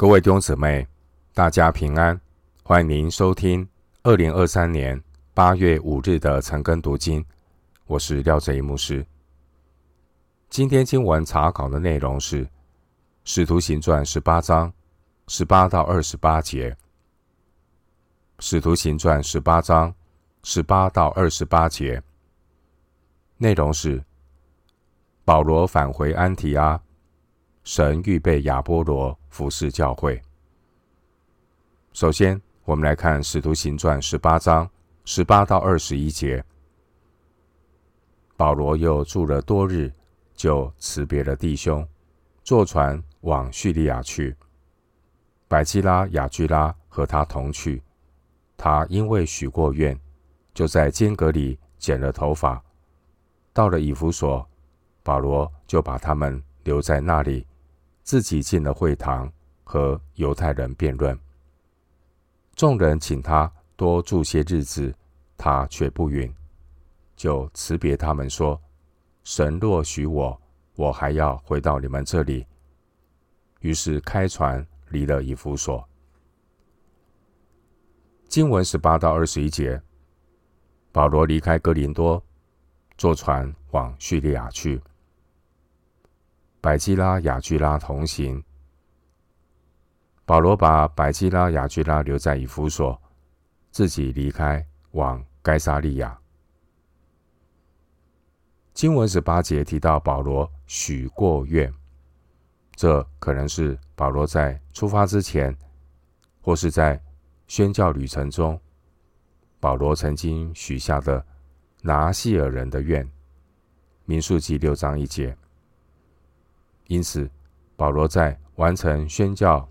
各位弟兄姊妹，大家平安！欢迎您收听二零二三年八月五日的晨更读经。我是廖哲一牧师。今天经文查考的内容是《使徒行传》十八章十八到二十八节，《使徒行传》十八章十八到二十八节内容是保罗返回安提阿。神预备亚波罗服侍教会。首先，我们来看《使徒行传》十八章十八到二十一节。保罗又住了多日，就辞别了弟兄，坐船往叙利亚去。百基拉、亚居拉和他同去。他因为许过愿，就在间隔里剪了头发。到了以弗所，保罗就把他们留在那里。自己进了会堂，和犹太人辩论。众人请他多住些日子，他却不允，就辞别他们说：“神若许我，我还要回到你们这里。”于是开船离了以弗所。经文十八到二十一节，保罗离开哥林多，坐船往叙利亚去。百基拉、亚居拉同行。保罗把百基拉、亚居拉留在以弗所，自己离开往该撒利亚。经文十八节提到保罗许过愿，这可能是保罗在出发之前，或是在宣教旅程中，保罗曾经许下的拿细耳人的愿。民数记六章一节。因此，保罗在完成宣教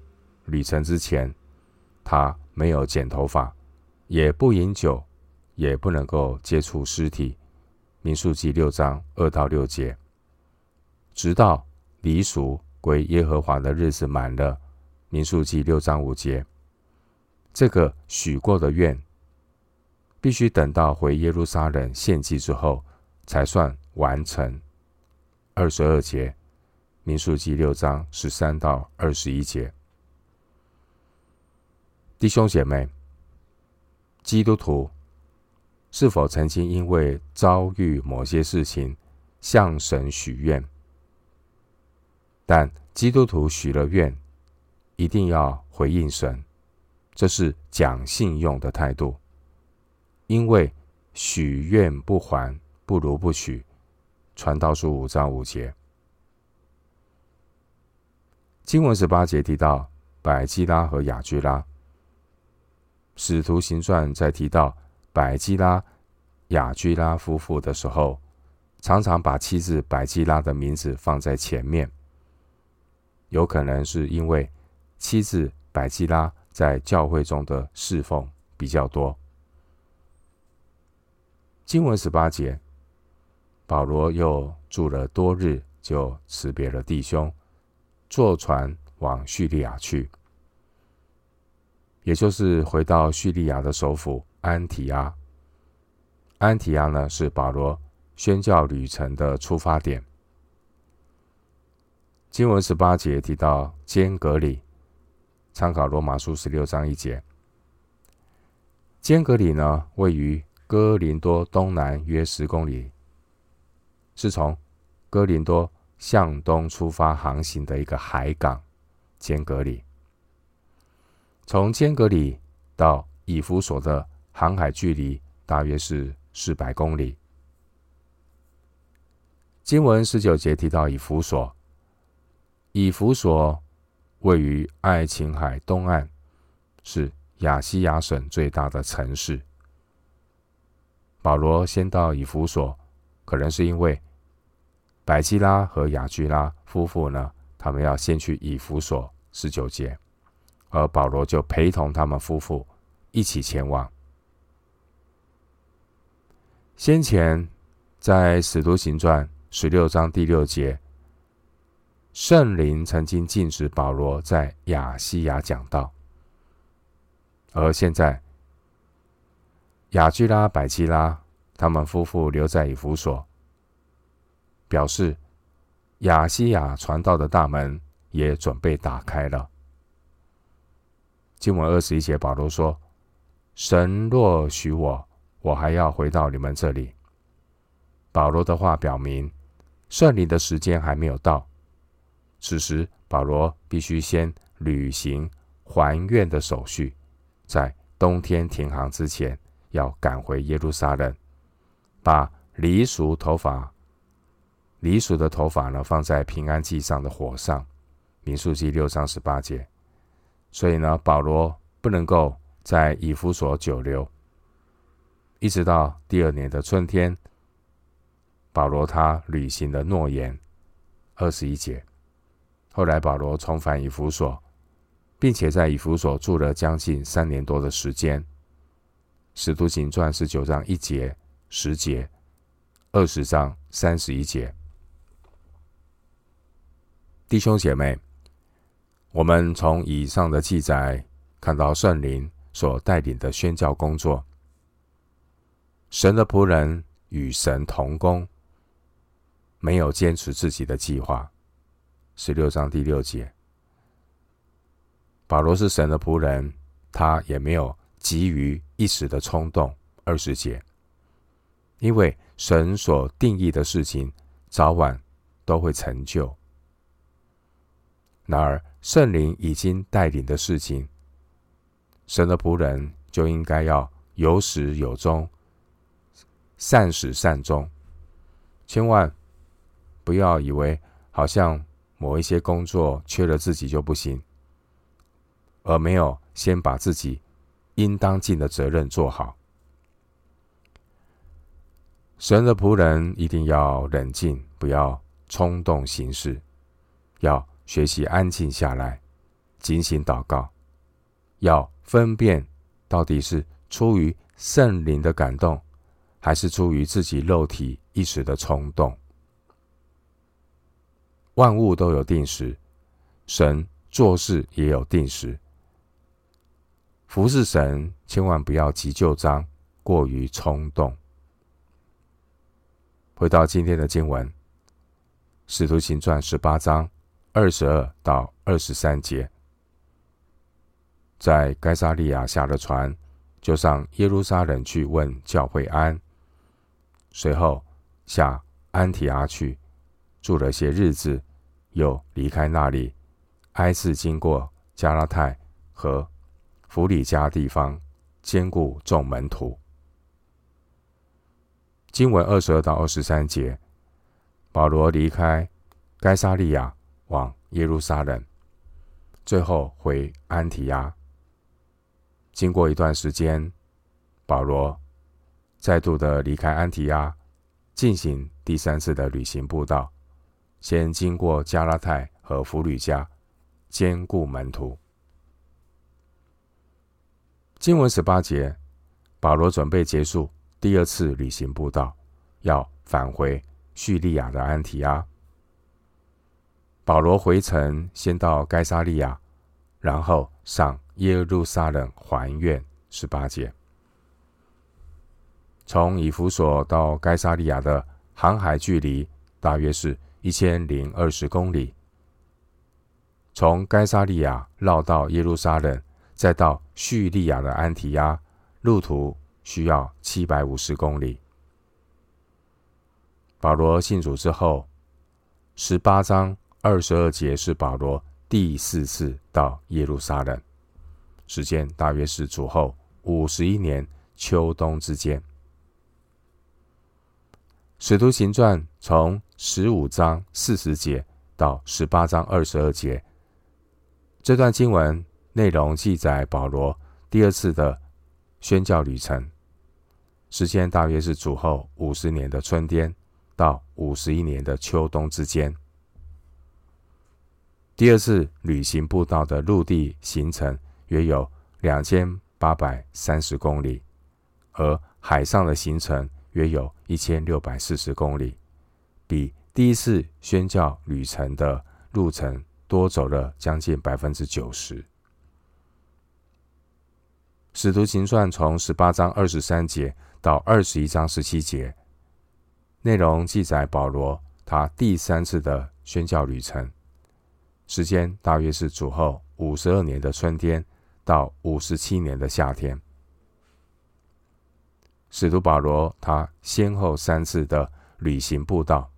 旅程之前，他没有剪头发，也不饮酒，也不能够接触尸体。民数记六章二到六节，直到离俗归耶和华的日子满了。民数记六章五节，这个许过的愿，必须等到回耶路撒冷献祭之后，才算完成。二十二节。民数记六章十三到二十一节，弟兄姐妹，基督徒是否曾经因为遭遇某些事情向神许愿？但基督徒许了愿，一定要回应神，这是讲信用的态度。因为许愿不还，不如不许。传道书五章五节。经文十八节提到百基拉和亚居拉，使徒行传在提到百基拉、亚居拉夫妇的时候，常常把妻子百基拉的名字放在前面，有可能是因为妻子百基拉在教会中的侍奉比较多。经文十八节，保罗又住了多日，就辞别了弟兄。坐船往叙利亚去，也就是回到叙利亚的首府安提阿。安提阿呢，是保罗宣教旅程的出发点。经文十八节提到坚格里，参考罗马书十六章一节。坚格里呢，位于哥林多东南约十公里，是从哥林多。向东出发航行的一个海港，坚革哩。从坚革哩到以弗所的航海距离大约是四百公里。经文十九节提到以弗所，以弗所位于爱琴海东岸，是亚细亚省最大的城市。保罗先到以弗所，可能是因为。百基拉和雅居拉夫妇呢，他们要先去以弗所十九节，而保罗就陪同他们夫妇一起前往。先前在使徒行传十六章第六节，圣灵曾经禁止保罗在亚西亚讲道，而现在雅居拉、百基拉他们夫妇留在以弗所。表示亚西亚传道的大门也准备打开了。经文二十一节，保罗说：“神若许我，我还要回到你们这里。”保罗的话表明，圣灵的时间还没有到。此时，保罗必须先履行还愿的手续，在冬天停航之前，要赶回耶路撒冷，把离俗头发、离鼠的头发呢，放在平安祭上的火上。民数记六章十八节。所以呢，保罗不能够在以弗所久留，一直到第二年的春天，保罗他履行了诺言，二十一节。后来保罗重返以弗所，并且在以弗所住了将近三年多的时间。使徒行传十九章一节、十节、二十章三十一节。弟兄姐妹。我们从以上的记载看到圣灵所带领的宣教工作，神的仆人与神同工，没有坚持自己的计划。十六章第六节，保罗是神的仆人，他也没有急于一时的冲动。二十节，因为神所定义的事情，早晚都会成就。然而，圣灵已经带领的事情，神的仆人就应该要有始有终，善始善终。千万不要以为好像某一些工作缺了自己就不行，而没有先把自己应当尽的责任做好。神的仆人一定要冷静，不要冲动行事，要。学习安静下来，警醒祷告，要分辨到底是出于圣灵的感动，还是出于自己肉体一时的冲动。万物都有定时，神做事也有定时。服侍神，千万不要急就章，过于冲动。回到今天的经文，《使徒行传》十八章。二十二到二十三节，在该萨利亚下了船，就上耶路撒冷去问教会安。随后下安提阿去，住了些日子，又离开那里，挨次经过加拉太和弗里加地方，坚固众门徒。经文二十二到二十三节，保罗离开该萨利亚。往耶路撒冷，最后回安提阿。经过一段时间，保罗再度的离开安提阿，进行第三次的旅行布道。先经过加拉太和弗吕家，坚固门徒。经文十八节，保罗准备结束第二次旅行布道，要返回叙利亚的安提阿。保罗回程，先到该撒利亚，然后上耶路撒冷还愿。十八节，从以弗所到该撒利亚的航海距离大约是一千零二十公里。从该撒利亚绕到耶路撒冷，再到叙利亚的安提亚，路途需要七百五十公里。保罗信主之后，十八章。二十二节是保罗第四次到耶路撒冷，时间大约是主后五十一年秋冬之间。使徒行传从十五章四十节到十八章二十二节，这段经文内容记载保罗第二次的宣教旅程，时间大约是主后五十年的春天到五十一年的秋冬之间。第二次旅行步道的陆地行程约有两千八百三十公里，而海上的行程约有一千六百四十公里，比第一次宣教旅程的路程多走了将近百分之九十。使徒行传从十八章二十三节到二十一章十七节，内容记载保罗他第三次的宣教旅程。时间大约是主后五十二年的春天到五十七年的夏天。使徒保罗他先后三次的旅行布道，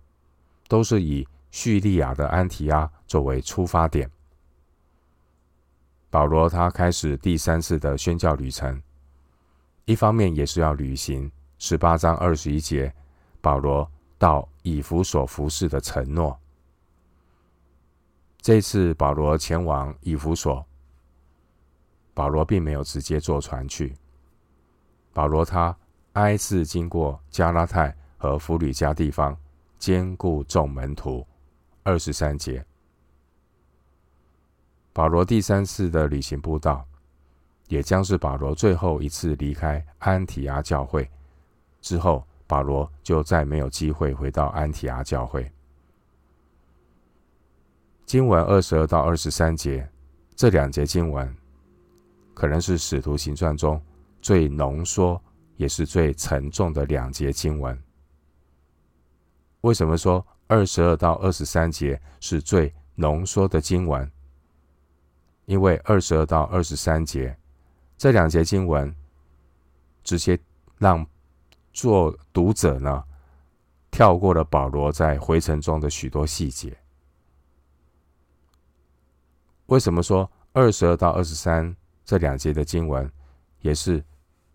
都是以叙利亚的安提阿作为出发点。保罗他开始第三次的宣教旅程，一方面也是要履行十八章二十一节保罗到以弗所服侍的承诺。这次保罗前往以弗所，保罗并没有直接坐船去。保罗他挨次经过加拉太和弗吕加地方，兼顾众门徒。二十三节，保罗第三次的旅行步道，也将是保罗最后一次离开安提阿教会。之后，保罗就再没有机会回到安提阿教会。经文二十二到二十三节，这两节经文可能是使徒行传中最浓缩也是最沉重的两节经文。为什么说二十二到二十三节是最浓缩的经文？因为二十二到二十三节这两节经文，直接让做读者呢跳过了保罗在回程中的许多细节。为什么说二十二到二十三这两节的经文也是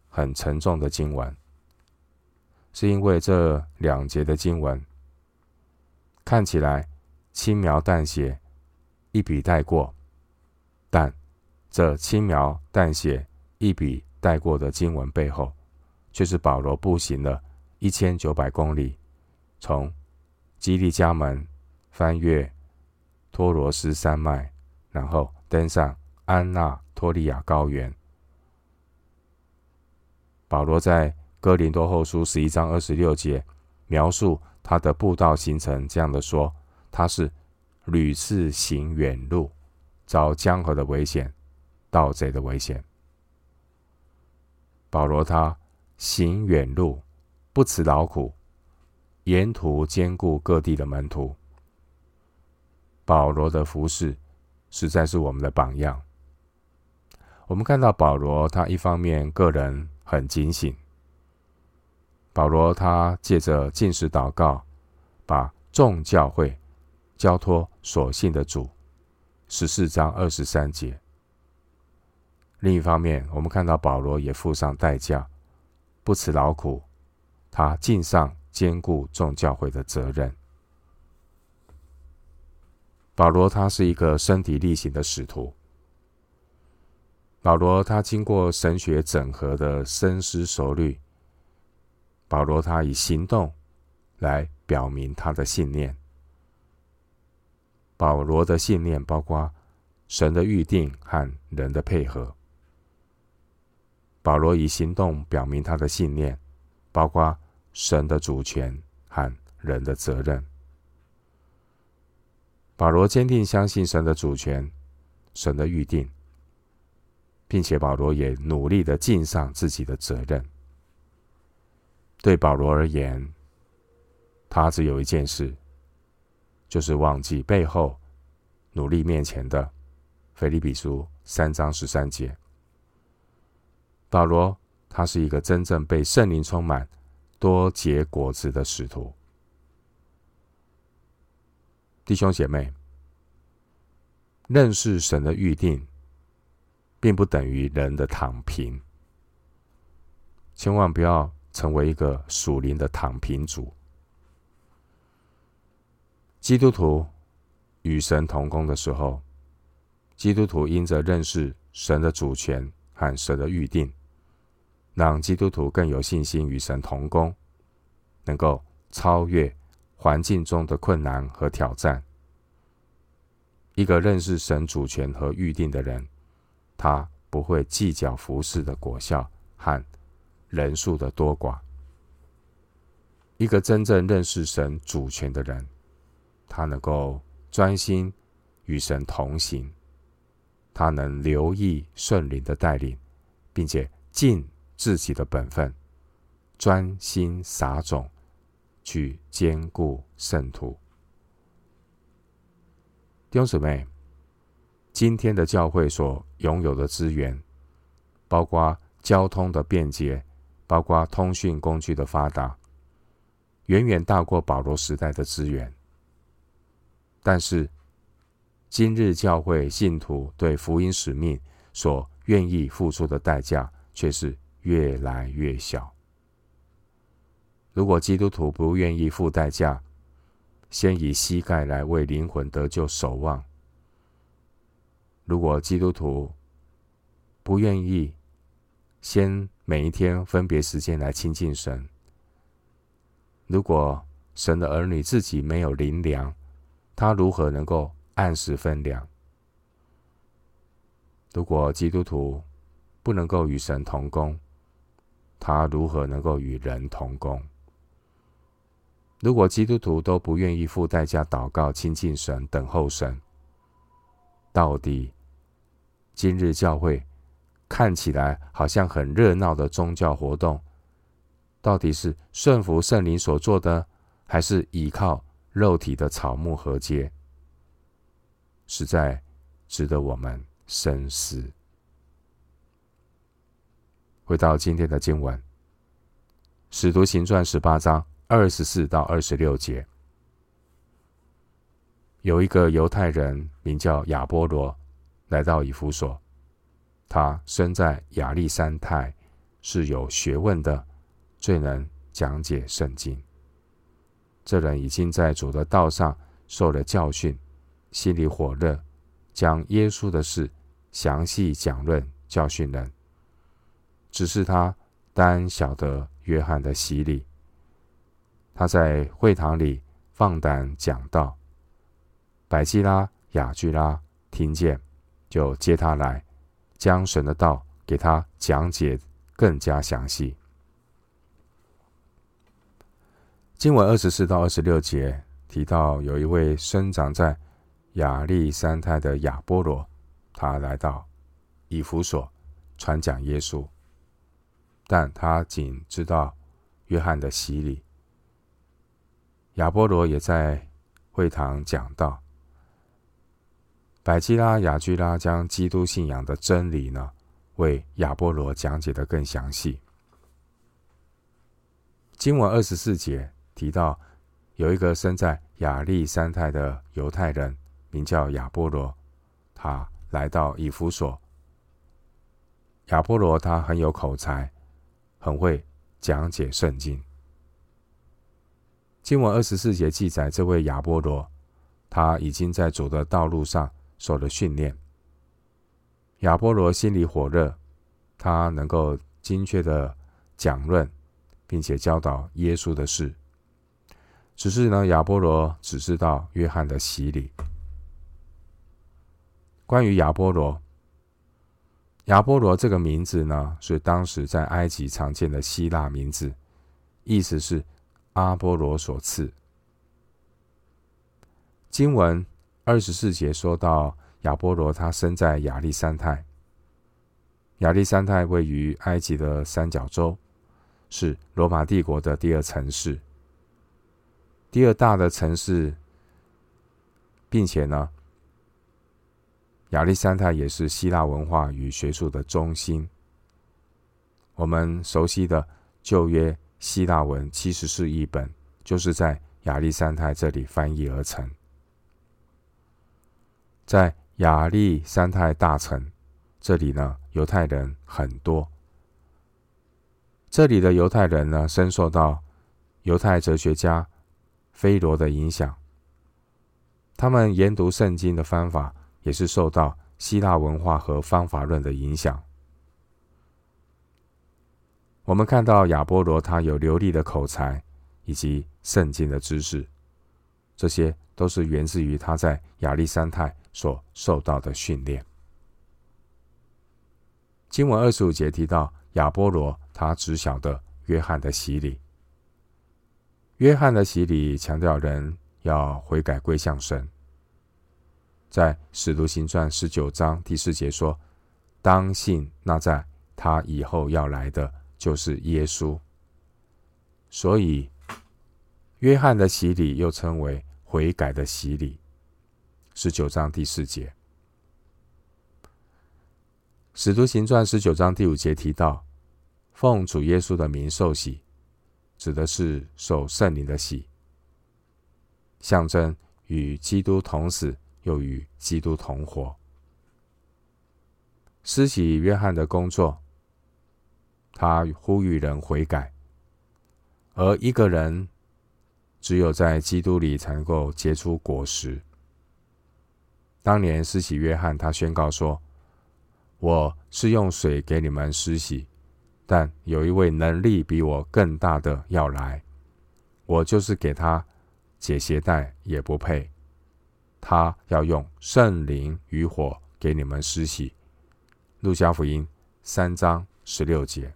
很沉重的经文？是因为这两节的经文看起来轻描淡写、一笔带过，但这轻描淡写、一笔带过的经文背后，却是保罗步行了一千九百公里，从基利家门翻越托罗斯山脉。然后登上安纳托利亚高原。保罗在哥林多后书十一章二十六节描述他的步道行程，这样的说：他是屡次行远路，遭江河的危险、盗贼的危险。保罗他行远路，不辞劳苦，沿途兼顾各地的门徒。保罗的服饰。实在是我们的榜样。我们看到保罗，他一方面个人很警醒。保罗他借着禁食祷告，把众教会交托所信的主。十四章二十三节。另一方面，我们看到保罗也付上代价，不辞劳苦，他尽上兼顾众教会的责任。保罗他是一个身体力行的使徒。保罗他经过神学整合的深思熟虑。保罗他以行动来表明他的信念。保罗的信念包括神的预定和人的配合。保罗以行动表明他的信念，包括神的主权和人的责任。保罗坚定相信神的主权、神的预定，并且保罗也努力的尽上自己的责任。对保罗而言，他只有一件事，就是忘记背后，努力面前的。腓利比书三章十三节。保罗他是一个真正被圣灵充满、多结果子的使徒。弟兄姐妹，认识神的预定，并不等于人的躺平。千万不要成为一个属灵的躺平族。基督徒与神同工的时候，基督徒因着认识神的主权和神的预定，让基督徒更有信心与神同工，能够超越环境中的困难和挑战。一个认识神主权和预定的人，他不会计较服事的果效和人数的多寡。一个真正认识神主权的人，他能够专心与神同行，他能留意圣灵的带领，并且尽自己的本分，专心撒种，去坚固圣徒。弟兄姊妹，今天的教会所拥有的资源包括交通的便捷，包括通讯工具的发达，远远大过保罗时代的资源。但是，今日教会信徒对福音使命所愿意付出的代价，却是越来越小。如果基督徒不愿意付代价，先以膝盖来为灵魂得救守望；如果基督徒不愿意先每一天分别时间来亲近神；如果神的儿女自己没有灵粮，他如何能够按时分粮？如果基督徒不能够与神同工，他如何能够与人同工？如果基督徒都不愿意付代价祷告、亲近神、等候神，到底今日教会看起来好像很热闹的宗教活动，到底是顺服圣灵所做的，还是依靠肉体的草木禾秸？实在值得我们深思。回到今天的经文，《使徒行传》十八章二十四到二十六节，有一个犹太人名叫亚波罗，来到以弗所。他生在亚历山太，是有学问的，最能讲解圣经。这人已经在主的道上受了教训，心里火热，将耶稣的事详细讲论，教训人。只是他单晓得约翰的洗礼。他在会堂里放胆讲道，百基拉、亚居拉听见，就接他来，将神的道给他讲解更加详细。经文二十四到二十六节提到，有一位生长在亚历山泰的亚波罗，他来到以弗所传讲耶稣。但他仅知道约翰的洗礼。亚波罗也在会堂讲道。百基拉、亚居拉将基督信仰的真理呢，为亚波罗讲解得更详细。经文二十四节提到，有一个生在亚历山太的犹太人，名叫亚波罗，他来到以弗所。亚波罗他很有口才。很会讲解圣经。经文二十四节记载，这位亚波罗，他已经在主的道路上受了训练。亚波罗心里火热，他能够精确的讲论，并且教导耶稣的事。只是呢，亚波罗只知道约翰的洗礼。关于亚波罗。亚波罗这个名字呢，是当时在埃及常见的希腊名字，意思是阿波罗所赐。经文二十四节说到亚波罗，他生在亚历山太。亚历山太位于埃及的三角洲，是罗马帝国的第二城市，第二大的城市，并且呢。亚历山太也是希腊文化与学术的中心。我们熟悉的旧约希腊文七十士译本，就是在亚历山太这里翻译而成。在亚历山太大城这里呢，犹太人很多。这里的犹太人呢，深受到犹太哲学家菲罗的影响。他们研读圣经的方法。也是受到希腊文化和方法论的影响。我们看到亚波罗，他有流利的口才以及圣经的知识，这些都是源自于他在亚历山泰所受到的训练。经文二十五节提到亚波罗，他只晓得约翰的洗礼。约翰的洗礼强调人要悔改归向神。在《使徒行传》十九章第四节说：“当信那在他以后要来的，就是耶稣。”所以，约翰的洗礼又称为悔改的洗礼。十九章第四节，《使徒行传十九章第五节提到，奉主耶稣的名受洗，指的是受圣灵的洗，象征与基督同死，又与基督同活。施洗约翰的工作，他呼吁人悔改，而一个人只有在基督里才能够结出果实。当年施洗约翰，他宣告说：“我是用水给你们施洗。”但有一位能力比我更大的要来，我就是给他解鞋带也不配。他要用圣灵与火给你们施洗。路加福音三章十六节，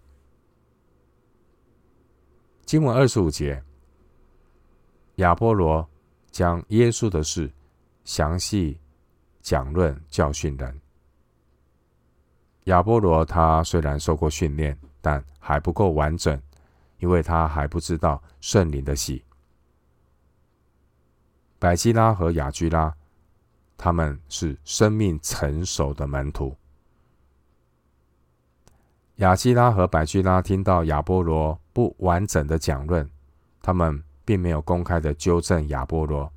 经文二十五节，亚波罗将耶稣的事详细讲论教训人。亚波罗他虽然受过训练。但还不够完整，因为他还不知道圣灵的喜。百基拉和亚居拉，他们是生命成熟的门徒。亚基拉和百基拉听到亚波罗不完整的讲论，他们并没有公开的纠正亚波罗，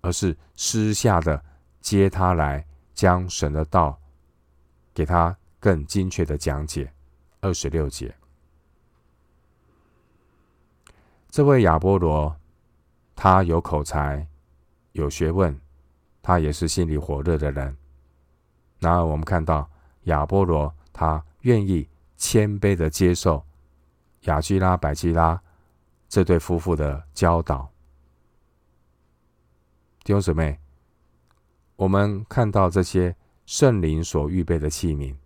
而是私下的接他来，将神的道给他更精确的讲解。二十六节，这位亚波罗，他有口才，有学问，他也是心里火热的人。然而，我们看到亚波罗，他愿意谦卑的接受雅居拉、百基拉这对夫妇的教导。弟兄姊妹，我们看到这些圣灵所预备的器皿，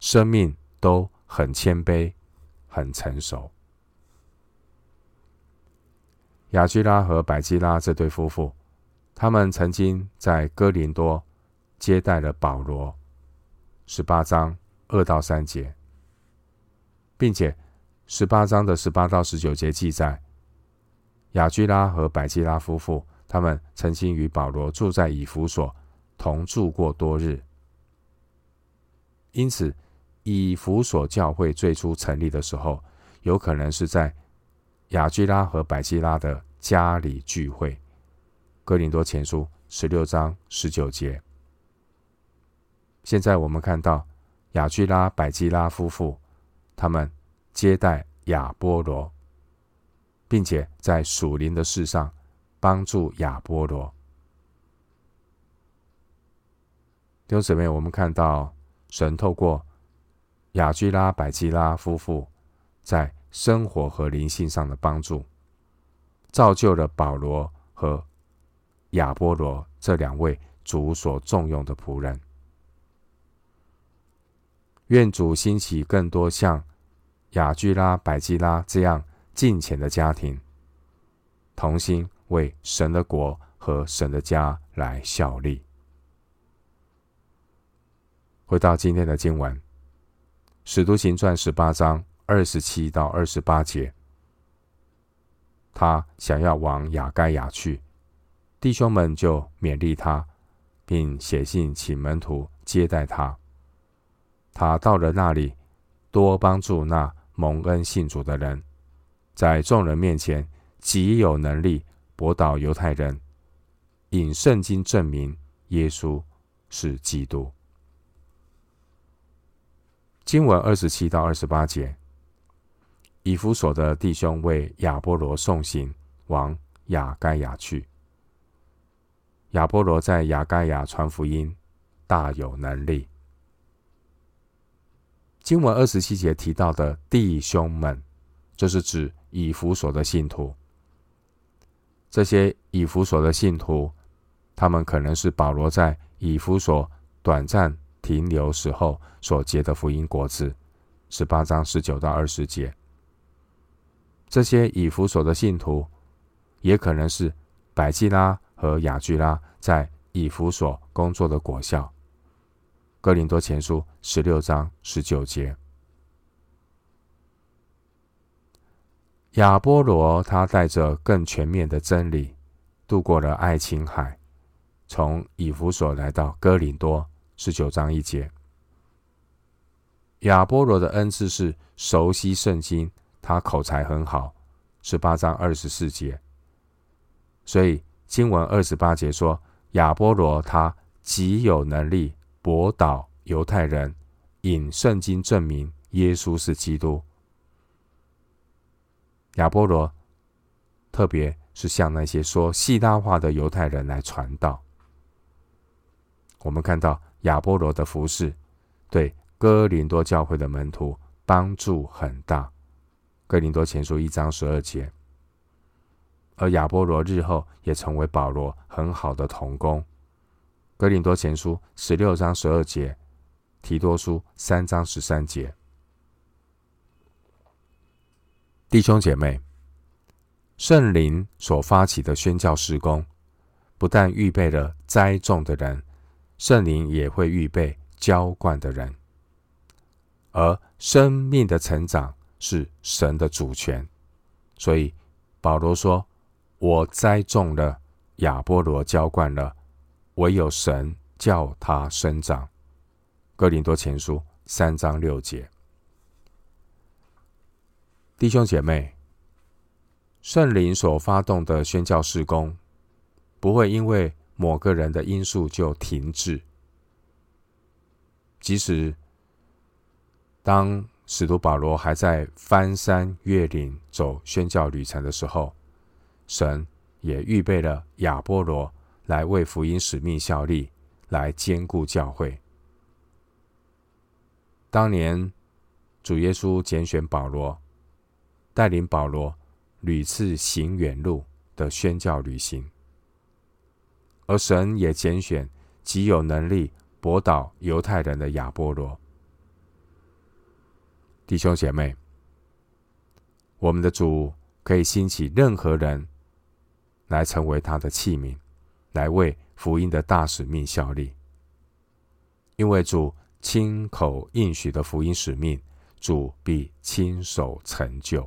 生命都。很谦卑，很成熟。雅居拉和百基拉这对夫妇，他们曾经在哥林多接待了保罗，十八章二到三节，并且十八章的十八到十九节记载，雅居拉和百基拉夫妇，他们曾经与保罗住在以弗所，同住过多日，因此。以弗所教会最初成立的时候，有可能是在雅居拉和百基拉的家里聚会。哥林多前书十六章十九节。现在我们看到雅居拉、百基拉夫妇，他们接待亚波罗，并且在属灵的事上帮助亚波罗。弟兄姊妹，我们看到神透过。雅居拉、百基拉夫妇在生活和灵性上的帮助，造就了保罗和亚波罗这两位主所重用的仆人。愿主兴起更多像雅居拉、百基拉这样敬虔的家庭，同心为神的国和神的家来效力。回到今天的经文。使徒行传十八章二十七到二十八节，他想要往雅盖亚去，弟兄们就勉励他，并写信请门徒接待他。他到了那里，多帮助那蒙恩信主的人，在众人面前极有能力驳倒犹太人，引圣经证明耶稣是基督。经文二十七到二十八节，以弗所的弟兄为亚波罗送行，往雅盖亚去。亚波罗在雅盖亚传福音，大有能力。经文二十七节提到的弟兄们，就是指以弗所的信徒。这些以弗所的信徒，他们可能是保罗在以弗所短暂。停留时候所结的福音果子，十八章十九到二十节。这些以弗所的信徒，也可能是百基拉和亚居拉在以弗所工作的果效。哥林多前书十六章十九节。亚波罗他带着更全面的真理，渡过了爱琴海，从以弗所来到哥林多。十九章一节，亚波罗的恩赐是熟悉圣经，他口才很好，十八章二十四节。所以经文二十八节说，亚波罗他极有能力驳倒犹太人，引圣经证明耶稣是基督。亚波罗特别是向那些说希腊话的犹太人来传道。我们看到亚波罗的服事对哥林多教会的门徒帮助很大。哥林多前书一章十二节，而亚波罗日后也成为保罗很好的同工。格林多前书十六章十二节，提多书三章十三节。弟兄姐妹，圣灵所发起的宣教事工，不但预备了栽种的人。圣灵也会预备浇灌的人，而生命的成长是神的主权，所以保罗说：“我栽种了，亚波罗浇灌了，唯有神叫他生长。”哥林多前书三章六节。弟兄姐妹，圣灵所发动的宣教事工，不会因为某个人的因素就停滞。即使当使徒保罗还在翻山越岭走宣教旅程的时候，神也预备了亚波罗来为福音使命效力，来坚固教会。当年主耶稣拣选保罗，带领保罗屡次行远路的宣教旅行。而神也拣选极有能力驳倒犹太人的亚波罗。弟兄姐妹，我们的主可以兴起任何人来成为他的器皿，来为福音的大使命效力。因为主亲口应许的福音使命，主必亲手成就。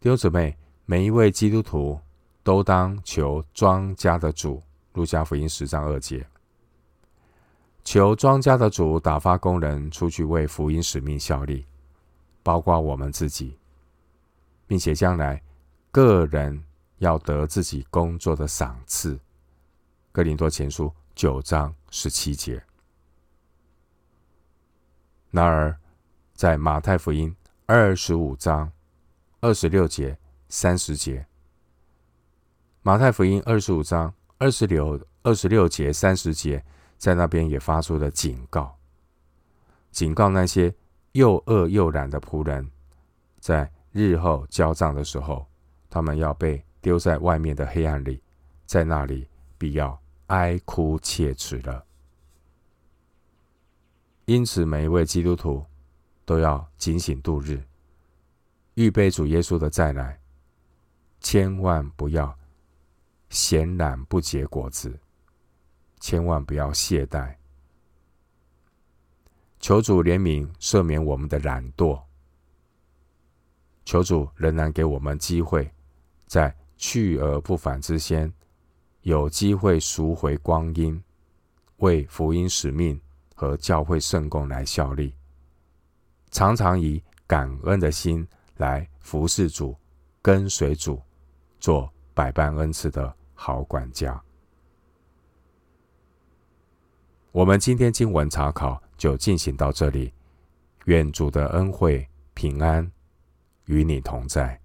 弟兄姊妹，每一位基督徒。都当求庄稼的主，路加福音十章二节，求庄稼的主打发工人出去为福音使命效力，包括我们自己，并且将来个人要得自己工作的赏赐。哥林多前书九章十七节。然而，在马太福音二十五章二十六节、三十节。马太福音二十五章二十六二十六节三十节，在那边也发出了警告，警告那些又恶又懒的仆人，在日后交账的时候，他们要被丢在外面的黑暗里，在那里必要哀哭切齿了。因此，每一位基督徒都要警醒度日，预备主耶稣的再来，千万不要。闲懒不结果子，千万不要懈怠。求主怜悯赦免我们的懒惰，求主仍然给我们机会，在去而不返之先，有机会赎回光阴，为福音使命和教会圣工来效力，常常以感恩的心来服侍主，跟随主，做百般恩赐的好管家。我们今天经文查考就进行到这里，愿主的恩惠平安与你同在。